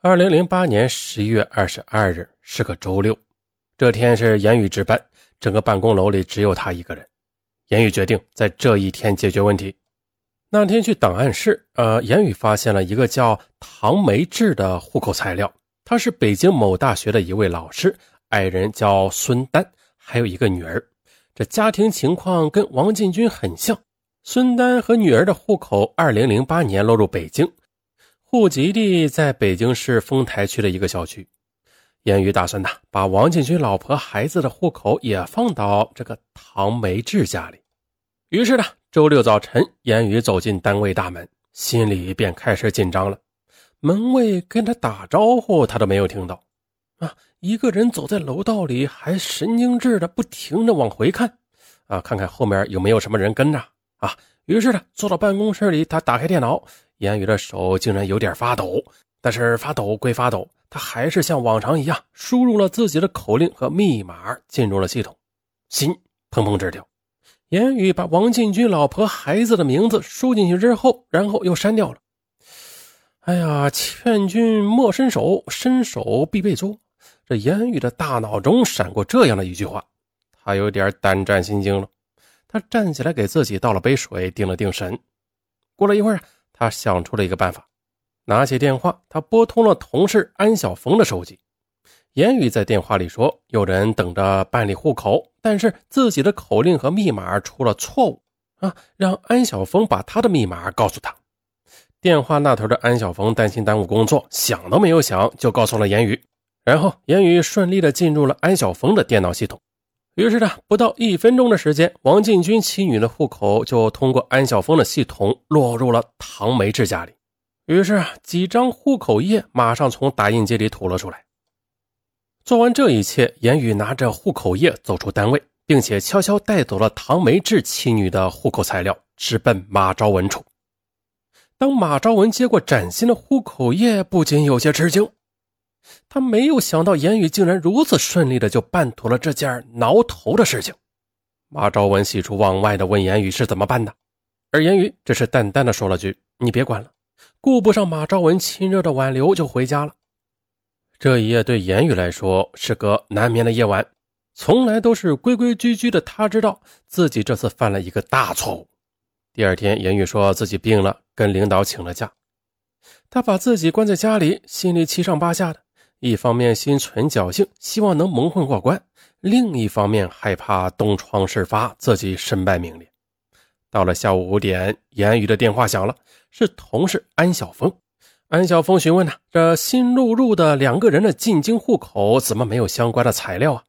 二零零八年十一月二十二日是个周六，这天是严宇值班，整个办公楼里只有他一个人。严宇决定在这一天解决问题。那天去档案室，呃，严宇发现了一个叫唐梅志的户口材料，他是北京某大学的一位老师，爱人叫孙丹，还有一个女儿。这家庭情况跟王进军很像。孙丹和女儿的户口，二零零八年落入北京。户籍地在北京市丰台区的一个小区，严宇打算呢，把王进军老婆孩子的户口也放到这个唐梅志家里。于是呢，周六早晨，严宇走进单位大门，心里便开始紧张了。门卫跟他打招呼，他都没有听到。啊，一个人走在楼道里，还神经质的不停的往回看，啊，看看后面有没有什么人跟着。啊，于是呢，坐到办公室里，他打开电脑。言语的手竟然有点发抖，但是发抖归发抖，他还是像往常一样输入了自己的口令和密码，进入了系统。心砰砰直跳。言语把王进军老婆孩子的名字输进去之后，然后又删掉了。哎呀，劝君莫伸手，伸手必被捉。这言语的大脑中闪过这样的一句话，他有点胆战心惊了。他站起来给自己倒了杯水，定了定神。过了一会儿。他想出了一个办法，拿起电话，他拨通了同事安晓峰的手机。言语在电话里说：“有人等着办理户口，但是自己的口令和密码出了错误啊，让安晓峰把他的密码告诉他。”电话那头的安晓峰担心耽误工作，想都没有想就告诉了言语。然后言语顺利的进入了安晓峰的电脑系统。于是呢，不到一分钟的时间，王进军妻女的户口就通过安晓峰的系统落入了唐梅志家里。于是几张户口页马上从打印机里吐了出来。做完这一切，严宇拿着户口页走出单位，并且悄悄带走了唐梅志妻女的户口材料，直奔马昭文处。当马昭文接过崭新的户口页，不禁有些吃惊。他没有想到，言语竟然如此顺利的就办妥了这件挠头的事情。马昭文喜出望外的问言语是怎么办的，而言语只是淡淡的说了句：“你别管了。”顾不上马昭文亲热的挽留，就回家了。这一夜对言语来说是个难眠的夜晚，从来都是规规矩矩的。他知道自己这次犯了一个大错误。第二天，言语说自己病了，跟领导请了假。他把自己关在家里，心里七上八下的。一方面心存侥幸，希望能蒙混过关；另一方面害怕东窗事发，自己身败名裂。到了下午五点，言语的电话响了，是同事安晓峰。安晓峰询问呢，这新录入的两个人的进京户口怎么没有相关的材料啊？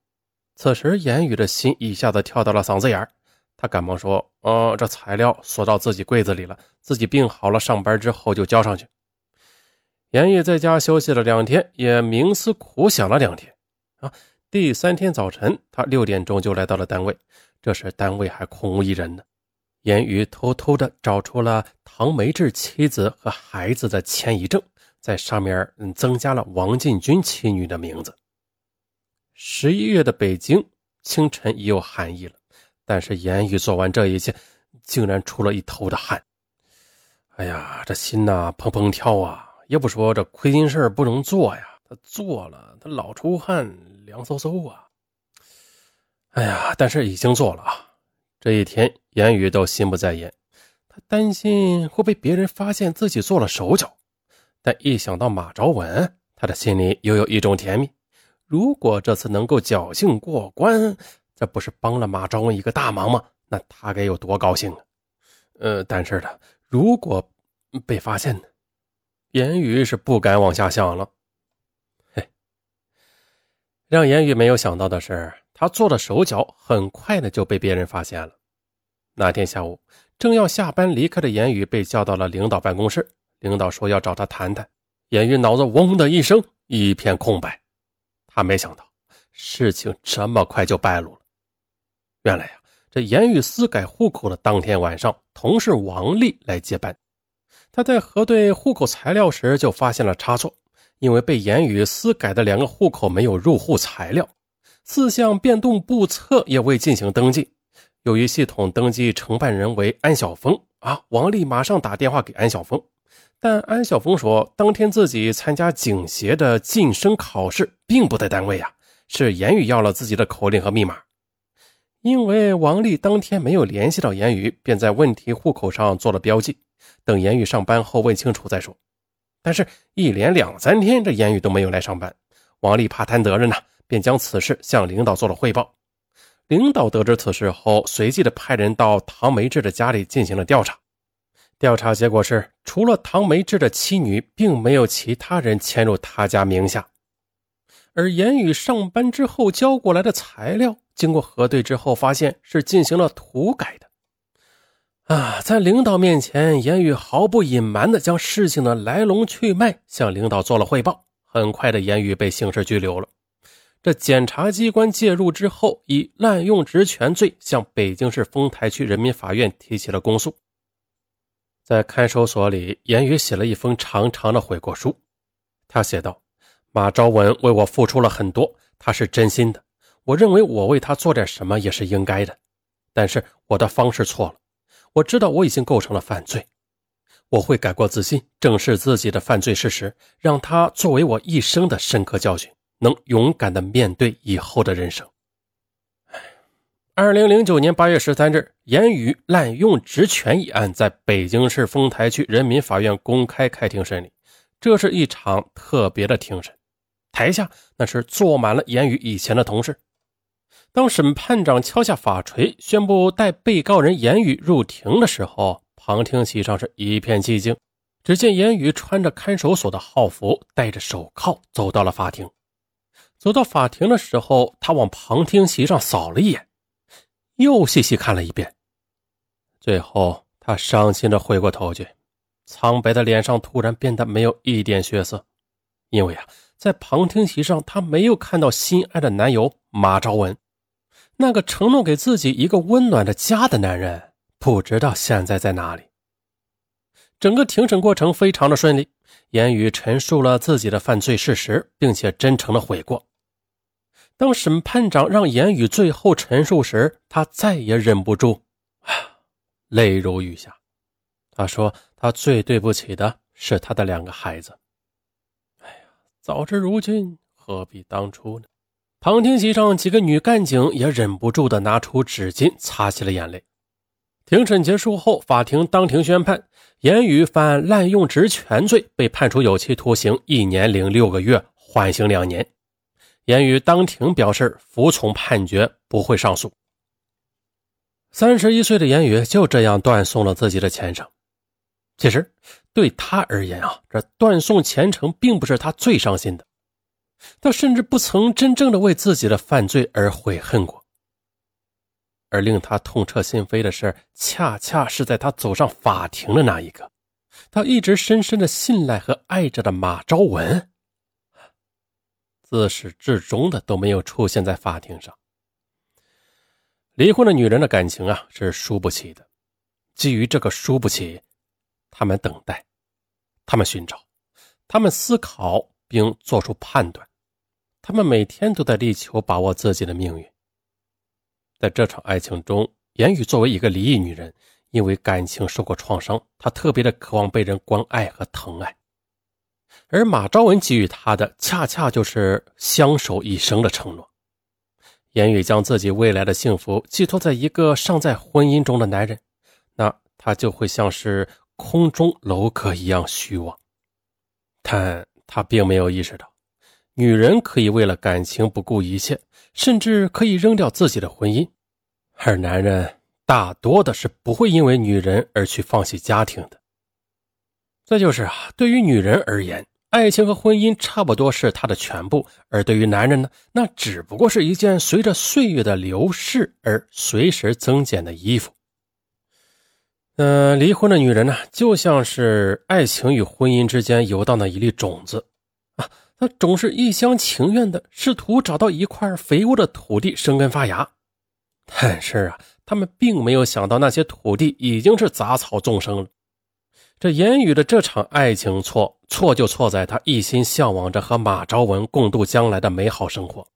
此时，言语的心一下子跳到了嗓子眼他赶忙说：“哦，这材料锁到自己柜子里了，自己病好了，上班之后就交上去。”严毅在家休息了两天，也冥思苦想了两天。啊，第三天早晨，他六点钟就来到了单位。这时单位还空无一人呢。严宇偷偷的找出了唐梅志妻子和孩子的迁移证，在上面增加了王进军妻女的名字。十一月的北京清晨已有寒意了，但是严宇做完这一切，竟然出了一头的汗。哎呀，这心呐，砰砰跳啊！也不说这亏心事不能做呀，他做了，他老出汗，凉飕飕啊。哎呀，但是已经做了啊。这一天，言语都心不在焉，他担心会被别人发现自己做了手脚，但一想到马昭文，他的心里又有一种甜蜜。如果这次能够侥幸过关，这不是帮了马昭文一个大忙吗？那他该有多高兴啊！呃，但是呢，如果被发现呢？言语是不敢往下想了。嘿，让言语没有想到的是，他做的手脚很快的就被别人发现了。那天下午，正要下班离开的言语被叫到了领导办公室，领导说要找他谈谈。言语脑子嗡的一声，一片空白。他没想到事情这么快就败露了。原来呀，这言语私改户口的当天晚上，同事王丽来接班。他在核对户口材料时就发现了差错，因为被言语私改的两个户口没有入户材料，四项变动簿册也未进行登记。由于系统登记承办人为安晓峰啊，王丽马上打电话给安晓峰，但安晓峰说，当天自己参加警协的晋升考试，并不在单位啊，是言语要了自己的口令和密码。因为王丽当天没有联系到言语，便在问题户口上做了标记，等言语上班后问清楚再说。但是，一连两三天，这言语都没有来上班。王丽怕担责任呢，便将此事向领导做了汇报。领导得知此事后，随即的派人到唐梅志的家里进行了调查。调查结果是，除了唐梅志的妻女，并没有其他人迁入他家名下。而言语上班之后交过来的材料，经过核对之后，发现是进行了涂改的。啊，在领导面前，言语毫不隐瞒地将事情的来龙去脉向领导做了汇报。很快的，言语被刑事拘留了。这检察机关介入之后，以滥用职权罪向北京市丰台区人民法院提起了公诉。在看守所里，言语写了一封长长的悔过书。他写道：“马昭文为我付出了很多，他是真心的。我认为我为他做点什么也是应该的，但是我的方式错了。我知道我已经构成了犯罪。”我会改过自新，正视自己的犯罪事实，让它作为我一生的深刻教训，能勇敢的面对以后的人生。二零零九年八月十三日，言语滥用职权一案在北京市丰台区人民法院公开开庭审理。这是一场特别的庭审，台下那是坐满了言语以前的同事。当审判长敲下法锤，宣布带被告人言语入庭的时候。旁听席上是一片寂静，只见言语穿着看守所的号服，戴着手铐，走到了法庭。走到法庭的时候，他往旁听席上扫了一眼，又细细看了一遍，最后他伤心的回过头去，苍白的脸上突然变得没有一点血色，因为啊，在旁听席上，他没有看到心爱的男友马昭文，那个承诺给自己一个温暖的家的男人。不知道现在在哪里。整个庭审过程非常的顺利，言语陈述了自己的犯罪事实，并且真诚的悔过。当审判长让言语最后陈述时，他再也忍不住，泪如雨下。他说：“他最对不起的是他的两个孩子。”哎呀，早知如今，何必当初呢？旁听席上几个女干警也忍不住的拿出纸巾擦起了眼泪。庭审结束后，法庭当庭宣判，言语犯滥用职权罪，被判处有期徒刑一年零六个月，缓刑两年。言语当庭表示服从判决，不会上诉。三十一岁的言语就这样断送了自己的前程。其实对他而言啊，这断送前程并不是他最伤心的，他甚至不曾真正的为自己的犯罪而悔恨过。而令他痛彻心扉的事，恰恰是在他走上法庭的那一刻，他一直深深的信赖和爱着的马昭文，自始至终的都没有出现在法庭上。离婚的女人的感情啊，是输不起的。基于这个输不起，他们等待，他们寻找，他们思考并做出判断，他们每天都在力求把握自己的命运。在这场爱情中，言语作为一个离异女人，因为感情受过创伤，她特别的渴望被人关爱和疼爱。而马昭文给予她的，恰恰就是相守一生的承诺。言语将自己未来的幸福寄托在一个尚在婚姻中的男人，那他就会像是空中楼阁一样虚妄。但他并没有意识到。女人可以为了感情不顾一切，甚至可以扔掉自己的婚姻，而男人大多的是不会因为女人而去放弃家庭的。再就是啊，对于女人而言，爱情和婚姻差不多是她的全部；而对于男人呢，那只不过是一件随着岁月的流逝而随时增减的衣服。嗯，离婚的女人呢，就像是爱情与婚姻之间游荡的一粒种子啊。他总是一厢情愿的试图找到一块肥沃的土地生根发芽，但是啊，他们并没有想到那些土地已经是杂草丛生了。这言语的这场爱情错错就错在他一心向往着和马昭文共度将来的美好生活，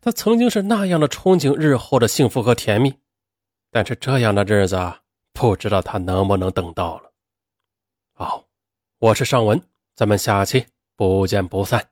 他曾经是那样的憧憬日后的幸福和甜蜜，但是这样的日子不知道他能不能等到了。好，我是尚文，咱们下期不见不散。